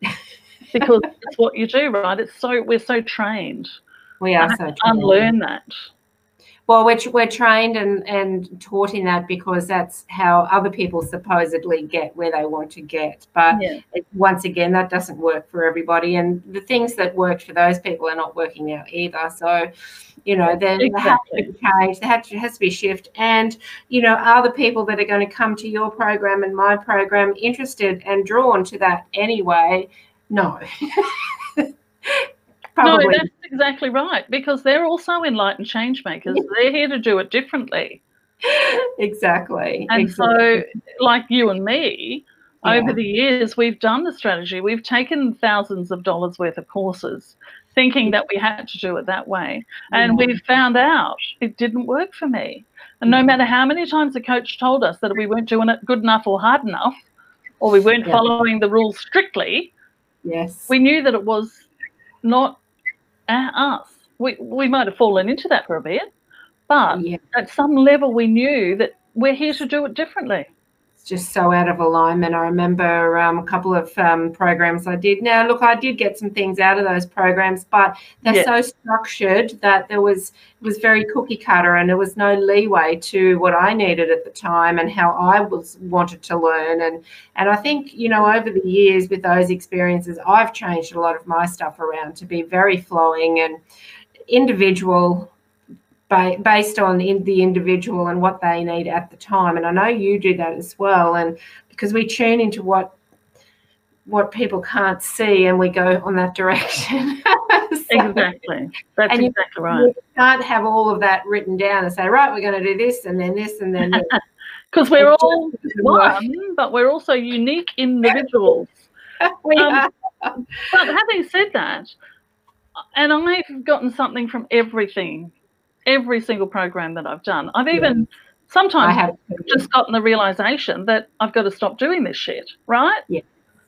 [laughs] because it's what you do, right? It's so we're so trained. we are so trained. unlearn that. Well, we're, we're trained and, and taught in that because that's how other people supposedly get where they want to get. But Yeah. it, once again, that doesn't work for everybody. And the things that worked for those people are not working out either. So, you know, there, there has to be change, there has to, has to be shift. And, you know, are the people that are going to come to your program and my program interested and drawn to that anyway? No. [laughs] no, that's exactly right because they're also enlightened change makers. they're here to do it differently. Exactly. And exactly. so, like you and me, yeah. over the years, we've done the strategy. We've taken thousands of dollars worth of courses thinking that we had to do it that way. And yeah. we've found out it didn't work for me. And no matter how many times the coach told us that we weren't doing it good enough or hard enough, or we weren't yeah. following the rules strictly, yes, we knew that it was not us. We we might have fallen into that for a bit, but yeah. at some level we knew that we're here to do it differently just so out of alignment. I remember um, a couple of um, programs I did. Now, look, I did get some things out of those programs, but they're yeah. so structured that there was it was very cookie cutter, and there was no leeway to what I needed at the time and how I was wanted to learn. And and I think you know over the years with those experiences, I've changed a lot of my stuff around to be very flowing and individual based on in the individual and what they need at the time. And I know you do that as well. And because we tune into what what people can't see and we go on that direction. [laughs] so, exactly. That's exactly you, right. You can't have all of that written down and say, right, we're going to do this and then this and then Because [laughs] we're all one, but we're also unique individuals. [laughs] we um, are. But having said that, and I've gotten something from everything every single program that I've done. I've even yeah. sometimes have just gotten the realization that I've got to stop doing this shit, right? Yeah.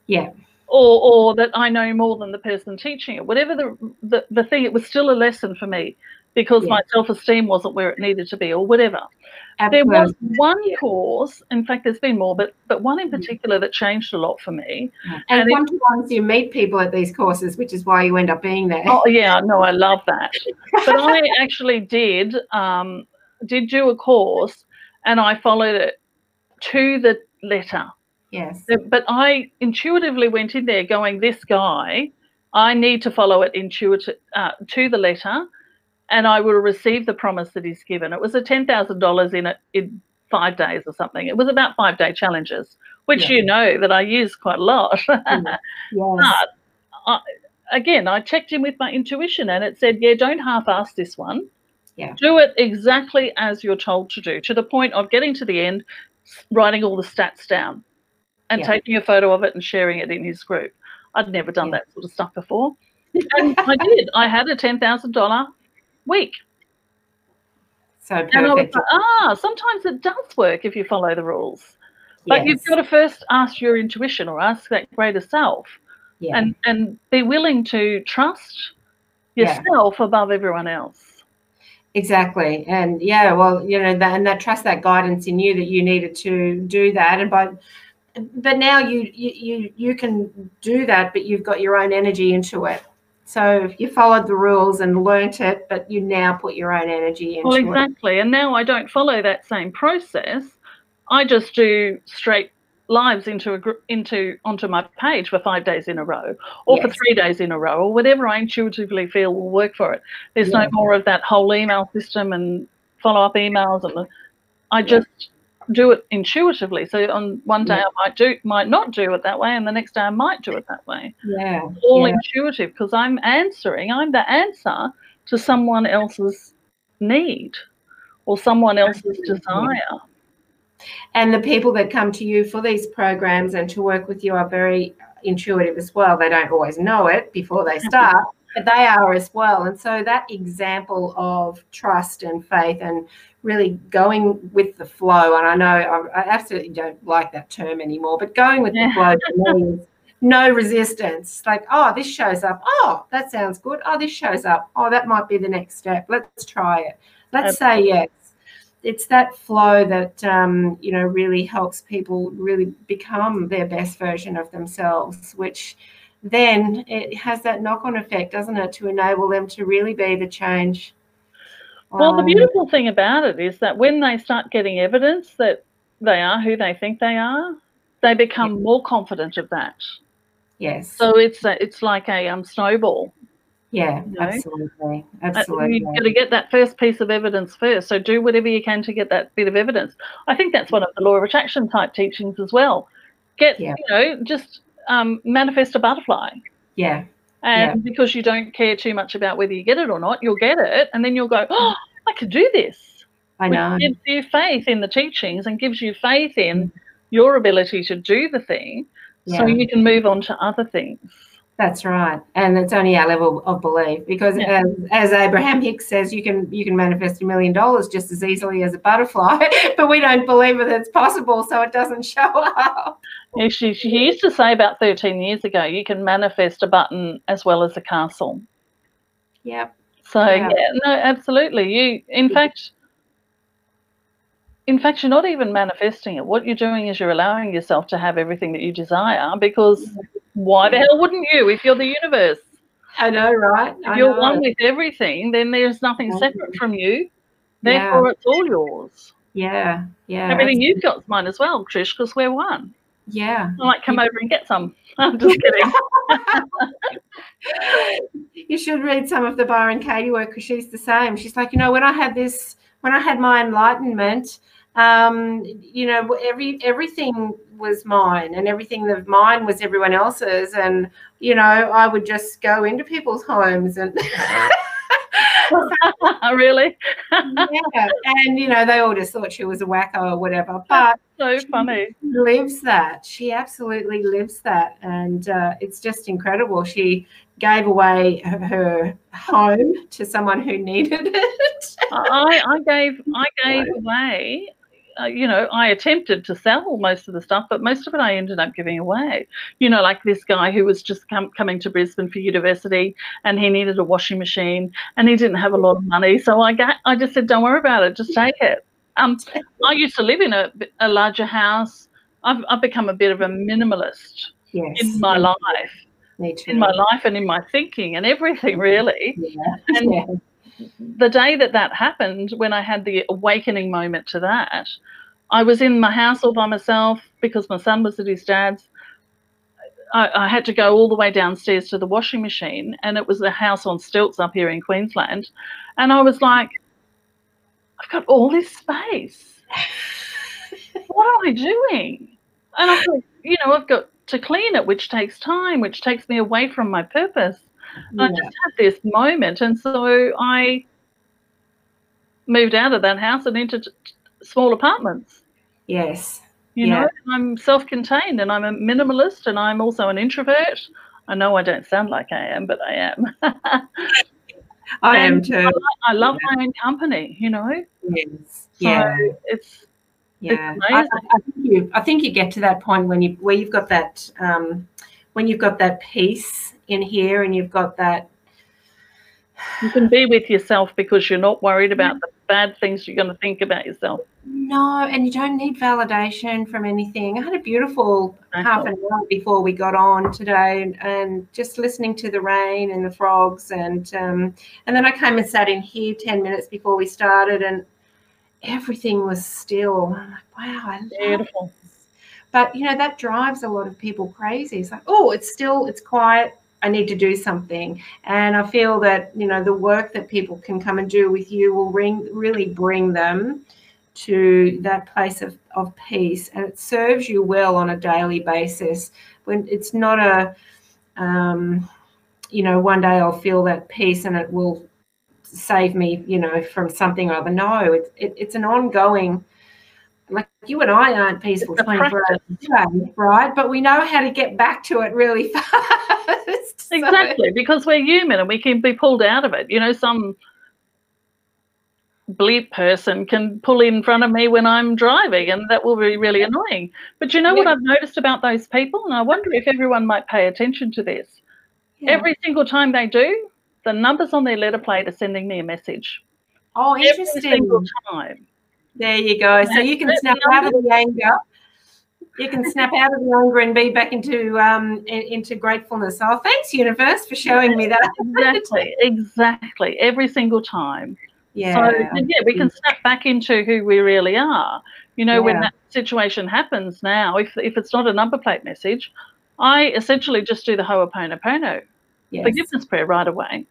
Yeah. Or, or that I know more than the person teaching it. Whatever the, the, the thing, it was still a lesson for me because yeah. my self esteem wasn't where it needed to be, or whatever. Absolutely. There was one yeah. course, in fact, there's been more, but but one in particular that changed a lot for me. And, and one to ones you meet people at these courses, which is why you end up being there. Oh yeah, no, I love that. [laughs] but I actually did um, did do a course, and I followed it to the letter. Yes. But I intuitively went in there going, this guy, I need to follow it intuitive uh, to the letter and I will receive the promise that he's given. It was a ten thousand dollars in it in five days or something. It was about five day challenges, which yeah. you know that I use quite a lot. [laughs] yes. But I, again, I checked in with my intuition, and it said, "Yeah, don't half-ass this one. Yeah. Do it exactly as you're told to do, to the point of getting to the end, writing all the stats down, and yeah. taking a photo of it and sharing it in his group." I'd never done yeah. that sort of stuff before. and I did. I had a ten thousand dollar week. So perfect. Like, ah, sometimes it does work if you follow the rules. But yes. you've got to first ask your intuition or ask that greater self yeah. and, and be willing to trust yourself yeah. above everyone else. Exactly. And yeah, well, you know, that, and that trust that guidance in you that you needed to do that. And by, but now you, you, you can do that, but you've got your own energy into it. So you followed the rules and learnt it, but you now put your own energy into it. well, exactly. It. And now I don't follow that same process. I just do straight lives into a into onto my page for five days in a row, or yes. for three days in a row, or whatever I intuitively feel will work for it. There's yeah. no more of that whole email system and follow up emails, and the, I just do it intuitively. So on one day yeah. I might do might not do it that way, and the next day I might do it that way. Yeah, all yeah. intuitive because I'm answering. I'm the answer to someone else's need or someone else's desire. And the people that come to you for these programs and to work with you are very intuitive as well. They don't always know it before they start, but they are as well. And so that example of trust and faith and really going with the flow. And I know I, absolutely don't like that term anymore, but going with the flow means [laughs] no resistance. Like, oh, this shows up. Oh, that sounds good. Oh, this shows up. Oh, that might be the next step. Let's try it. Let's Absolutely. say yes. It's that flow that um, you know really helps people really become their best version of themselves, which then it has that knock-on effect, doesn't it, to enable them to really be the change well, the um, beautiful thing about it is that when they start getting evidence that they are who they think they are, they become yeah. more confident of that. Yes. So it's a, it's like a um, snowball. Yeah, you know? absolutely, absolutely. You've got to get that first piece of evidence first. So do whatever you can to get that bit of evidence. I think that's one of the law of attraction type teachings as well. Get yeah. you know just um, manifest a butterfly. Yeah. And Yeah. because you don't care too much about whether you get it or not, you'll get it, and then you'll go, "Oh, I could do this." I Which know. gives you faith in the teachings and gives you faith in your ability to do the thing, so you can move on to other things. That's right, and it's only our level of belief because, Yeah. as, as Abraham Hicks says, you can you can manifest a million dollars just as easily as a butterfly, [laughs] but we don't believe that it's possible, so it doesn't show up. Yeah, She, she used to say about 13 years ago, you can manifest a button as well as a castle. Yep. So Yeah. yeah, no, absolutely. You, in fact, in fact, you're not even manifesting it. What you're doing is you're allowing yourself to have everything that you desire. Because why the hell wouldn't you? If you're the universe, I know, right? if I you're know. one with everything, then there's nothing separate from you. Yeah. Therefore, it's all yours. Yeah, yeah, Everything you've got is mine as well, Trish, because we're one. Yeah. I might come over and get some. [laughs] I'm just [laughs] kidding. [laughs] you should read some of the Byron Katie work because she's the same. She's like, you know, when I had this, when I had my enlightenment, um, you know, every everything was mine, and everything of mine was everyone else's, and you know, I would just go into people's homes and. [laughs] really? yeah, and you know they all just thought she was a wacko or whatever, but So funny. she lives that. She absolutely lives that, and uh, it's just incredible. She gave away her, her home to someone who [laughs] needed it. I, I gave I gave [laughs] away. Uh, you know, I attempted to sell most of the stuff, but most of it I ended up giving away. You know, like this guy who was just com- coming to Brisbane for university, and he needed a washing machine, and he didn't have a lot of money, so I got I just said, "Don't worry about it, just take it." Um, I used to live in a, a larger house. I've, I've become a bit of a minimalist Yes, in my life, me too. in my life, and in my thinking, and everything really. yeah. And [laughs] yeah. The day that that happened, when I had the awakening moment to that, I was in my house all by myself because my son was at his dad's. I, I had to go all the way downstairs to the washing machine, and it was a house on stilts up here in Queensland. And I was like, I've got all this space. What am I doing? And I thought, you know, I've got to clean it, which takes time, which takes me away from my purpose. I just had this moment, and so I moved out of that house and into small apartments. Yes. You Yeah. know, I'm self-contained, and I'm a minimalist, and I'm also an introvert. I know I don't sound like I am, but I am. [laughs] I am too. I love my own company. You know, Yes. so Yeah. it's Yeah. it's I. I think you I think you get to that point when you where you've got that um, when you've got that peace in here and you've got that you can be with yourself because you're not worried about the bad things you're going to think about yourself. No, and you don't need validation from anything. I had a beautiful half an hour before we got on today, and, and just listening to the rain and the frogs, and um, and then I came and sat in here ten minutes before we started, and everything was still. I'm like, wow, I love Beautiful. this. But you know that drives a lot of people crazy. It's like, oh, it's still, it's quiet. I need to do something, and I feel that you know the work that people can come and do with you will ring, really bring them to that place of, of peace. And it serves you well on a daily basis. When it's not a um, you know one day i'll feel that peace and it will save me you know from something or other no it's it, it's an ongoing like you and i aren't peaceful 24 hours a day right but we know how to get back to it really [laughs] fast So- Exactly, because we're human and we can be pulled out of it. You know, some bleep person can pull in front of me when I'm driving, and that will be really annoying. But you know what I've noticed about those people? And I wonder if everyone might pay attention to this. Yeah. Every single time they do, the numbers on their letter plate are sending me a message. oh interesting. Every single time. There you go. So you can snap out of the anger. You can snap out of the anger and be back into um in- into gratefulness. Oh, thanks, universe, for showing me that. [laughs] Exactly, exactly. Every single time. Yeah. So yeah, we can snap back into who we really are. You know, when that situation happens now, if if it's not a number plate message, I essentially just do the Ho'oponopono yes. forgiveness prayer right away.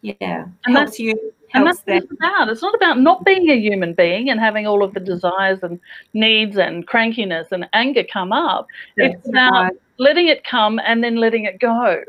Yeah. And Helps you and that's what it's about. It's not about not being a human being and having all of the desires and needs and crankiness and anger come up. That's it's about letting it come and then letting it go.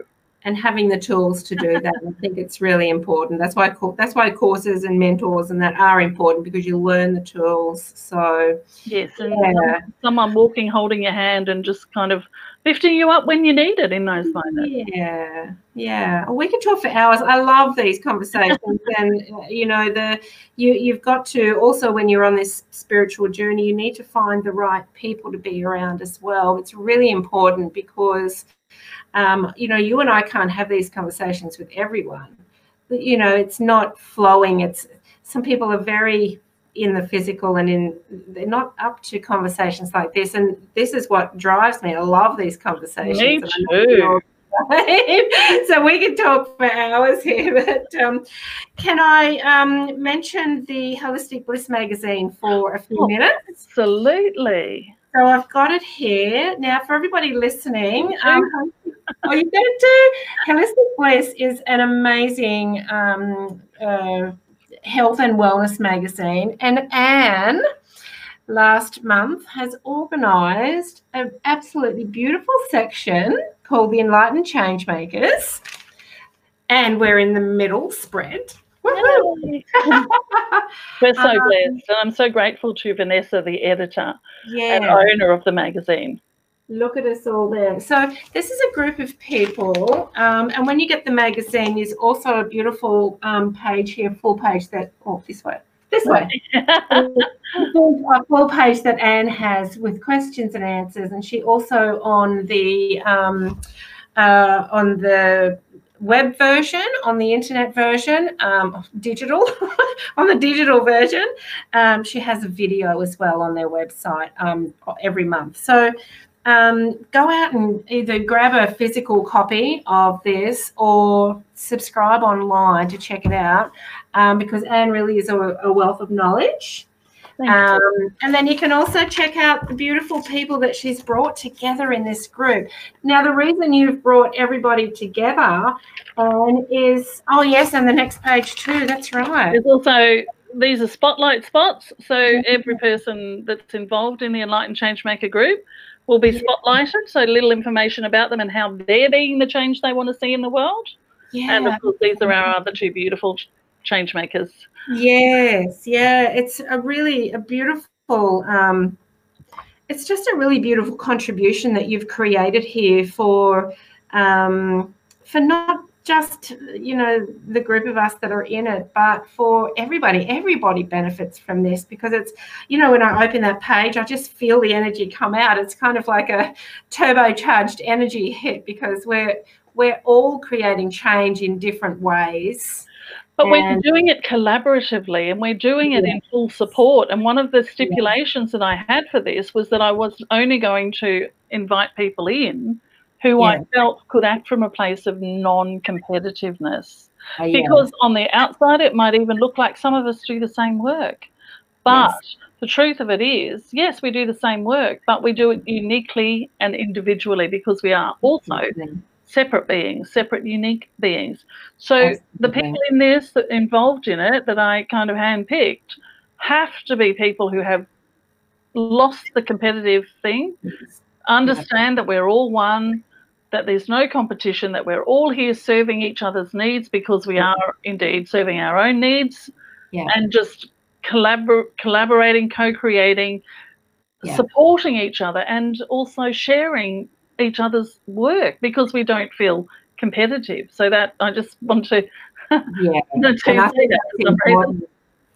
And having the tools to do that, I think it's really important. That's why that's why courses and mentors and that are important because you learn the tools. So yes, and yeah. someone walking, holding your hand, and just kind of lifting you up when you need it in those moments. Yeah, yeah. We could talk for hours. I love these conversations, [laughs] and you know, the you you've got to also when you're on this spiritual journey, you need to find the right people to be around as well. It's really important because, um, you know, you and I can't have these conversations with everyone. You know, it's not flowing. It's some people are very in the physical and in they're not up to conversations like this. And this is what drives me. I love these conversations. Me too. [laughs] so we could talk for hours here [laughs] but um, can i um, mention the holistic bliss magazine for a few oh, minutes? absolutely. So i've got it here. Now for everybody listening um, are you going to holistic bliss is an amazing um, uh, Health and Wellness magazine. And Anne last month has organised an absolutely beautiful section called the Enlightened Changemakers. And we're in the middle spread. we're so [laughs] um, blessed. And I'm so grateful to Vanessa, the editor yeah. and owner of the magazine. Look at us all there. So this is a group of people, um, and when you get the magazine, there's also a beautiful um, page here, full page that, oh, this way, this way, [laughs] [laughs] a full page that Anne has with questions and answers, and she also on the um, uh, on the web version, on the internet version, um, digital, [laughs] on the digital version. Um, she has a video as well on their website um, every month. So um, go out and either grab a physical copy of this or subscribe online to check it out um, because Anne really is a, a wealth of knowledge. Um, and then you can also check out the beautiful people that she's brought together in this group. Now, the reason you've brought everybody together um, is oh, yes, and the next page too. That's right. There's also these are spotlight spots. So every person that's involved in the Enlightened Changemaker group will be spotlighted. So little information about them and how they're being the change they want to see in the world. Yeah. And of course, these are our other two beautiful change makers. Yes, yeah, it's a really a beautiful. Um, it's just a really beautiful contribution that you've created here for um, for not just you know the group of us that are in it but for everybody everybody benefits from this because it's you know when i open that page i just feel the energy come out it's kind of like a turbocharged energy hit because we're we're all creating change in different ways but we're doing it collaboratively and we're doing it yeah. in full support. And one of the stipulations yeah. that I had for this was that I was only going to invite people in who yeah. I felt could act from a place of non competitiveness. Uh, yeah. Because on the outside, it might even look like some of us do the same work. But yes. the truth of it is, yes, we do the same work, but we do it uniquely and individually because we are also separate beings, separate, unique beings. So Absolutely. the people in this that involved in it that I kind of handpicked have to be people who have lost the competitive thing, understand that we're all one, that there's no competition, that we're all here serving each other's needs because we are indeed serving our own needs yeah. and just collabor- collaborating, co creating, yeah. supporting each other, and also sharing each other's work because we don't feel competitive. So that I just want to. yeah. [laughs] to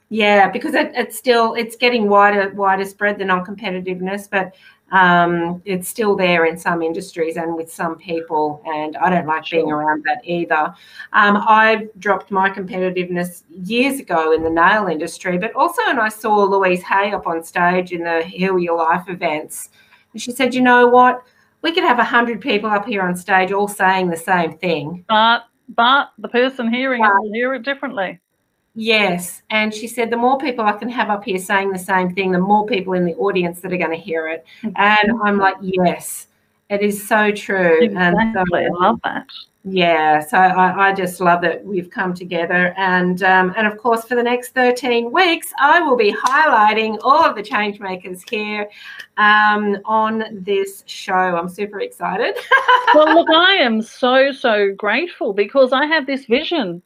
yeah, because it, it's still it's getting wider wider spread the non-competitiveness, but um, it's still there in some industries and with some people, and I don't like being around that either. Um, I dropped my competitiveness years ago in the nail industry, but also when I saw Louise Hay up on stage in the Heal Your Life events, and she said, "You know what? We could have a hundred people up here on stage all saying the same thing, but but the person hearing it will hear it differently." Yes. And she said, the more people I can have up here saying the same thing, the more people in the audience that are going to hear it. And I'm like, yes, it is so true. Exactly. And so, I love that. yeah, so I, I, just love that we've come together, and um, and of course for the next thirteen weeks, I will be highlighting all of the change makers here um, on this show. I'm super excited. [laughs] well, look, I am so so grateful because I have this vision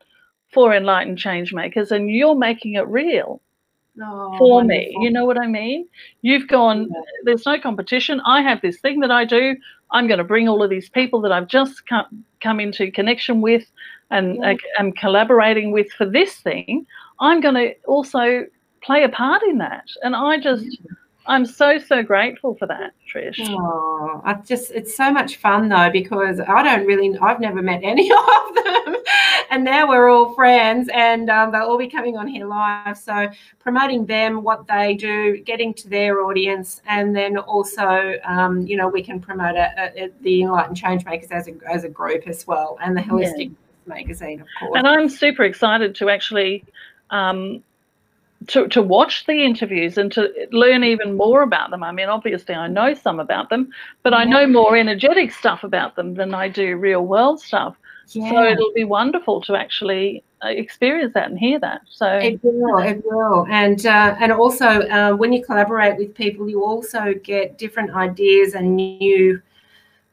for enlightened change makers, and you're making it real. Oh, for wonderful. me. You know what I mean? You've gone, yeah. there's no competition. I have this thing that I do. I'm going to bring all of these people that I've just come, come into connection with and yeah. Uh, am collaborating with for this thing. I'm going to also play a part in that. And I just, yeah. I'm so so grateful for that, Trish. Oh, I just it's so much fun though because I don't really I've never met any [laughs] of them, and now we're all friends, and um, they'll all be coming on here live. So promoting them, what they do, getting to their audience, and then also um, you know we can promote a, a, the Enlightened Change Makers as a as a group as well, and the Holistic yeah. Magazine, of course. And I'm super excited to actually. Um, to, to watch the interviews and to learn even more about them. I mean, obviously, I know some about them, but I know more energetic stuff about them than I do real world stuff. Yeah. So it'll be wonderful to actually uh, experience that and hear that. So it will, it will, and uh, and also uh, when you collaborate with people, you also get different ideas and new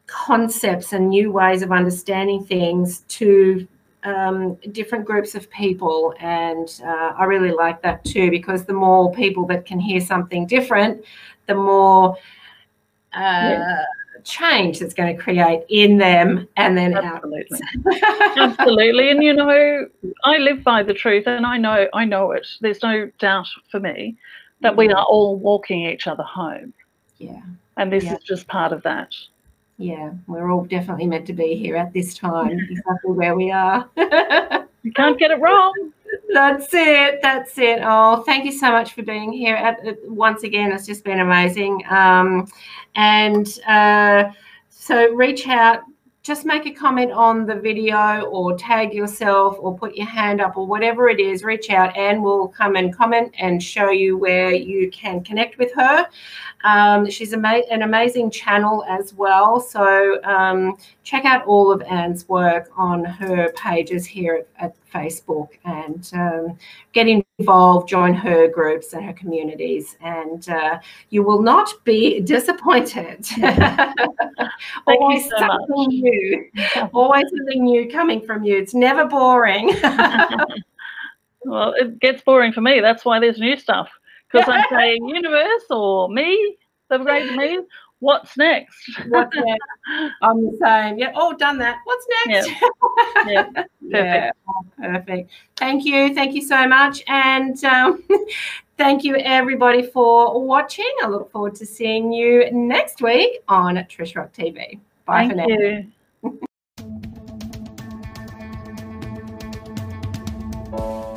concepts and new ways of understanding things to um, different groups of people, and uh, I really like that too because the more people that can hear something different, the more uh, yeah. change that's going to create in them and then absolutely, [laughs] absolutely. And you know, I live by the truth, and I know I know it. There's no doubt for me that we mm. are all walking each other home. Yeah, and this yeah. is just part of that yeah, we're all definitely meant to be here at this time, [laughs] exactly where we are. you can't get it wrong. [laughs] That's it. That's it. Oh, thank you so much for being here. At, at, once again, it's just been amazing. Um, and uh, so reach out just make a comment on the video or tag yourself or put your hand up or whatever it is, reach out and we'll come and comment and show you where you can connect with her. Um, she's ama- an amazing channel as well. So um, check out all of Anne's work on her pages here at, at Facebook and um, get involved, join her groups and her communities, and uh, you will not be [laughs] disappointed. [laughs] [laughs] always so something much. new, always something new coming from you. It's never boring. well, it gets boring for me. That's why there's new stuff because I'm [laughs] saying universe or me, the great me. What's next? What's next? [laughs] I'm the same. Yeah, all done that. What's next? Yeah. [laughs] yeah. Perfect. Yeah. Perfect. Thank you. Thank you so much. And um, thank you everybody for watching. I look forward to seeing you next week on Trish Rock TV. Bye thank for now. You. Thank you.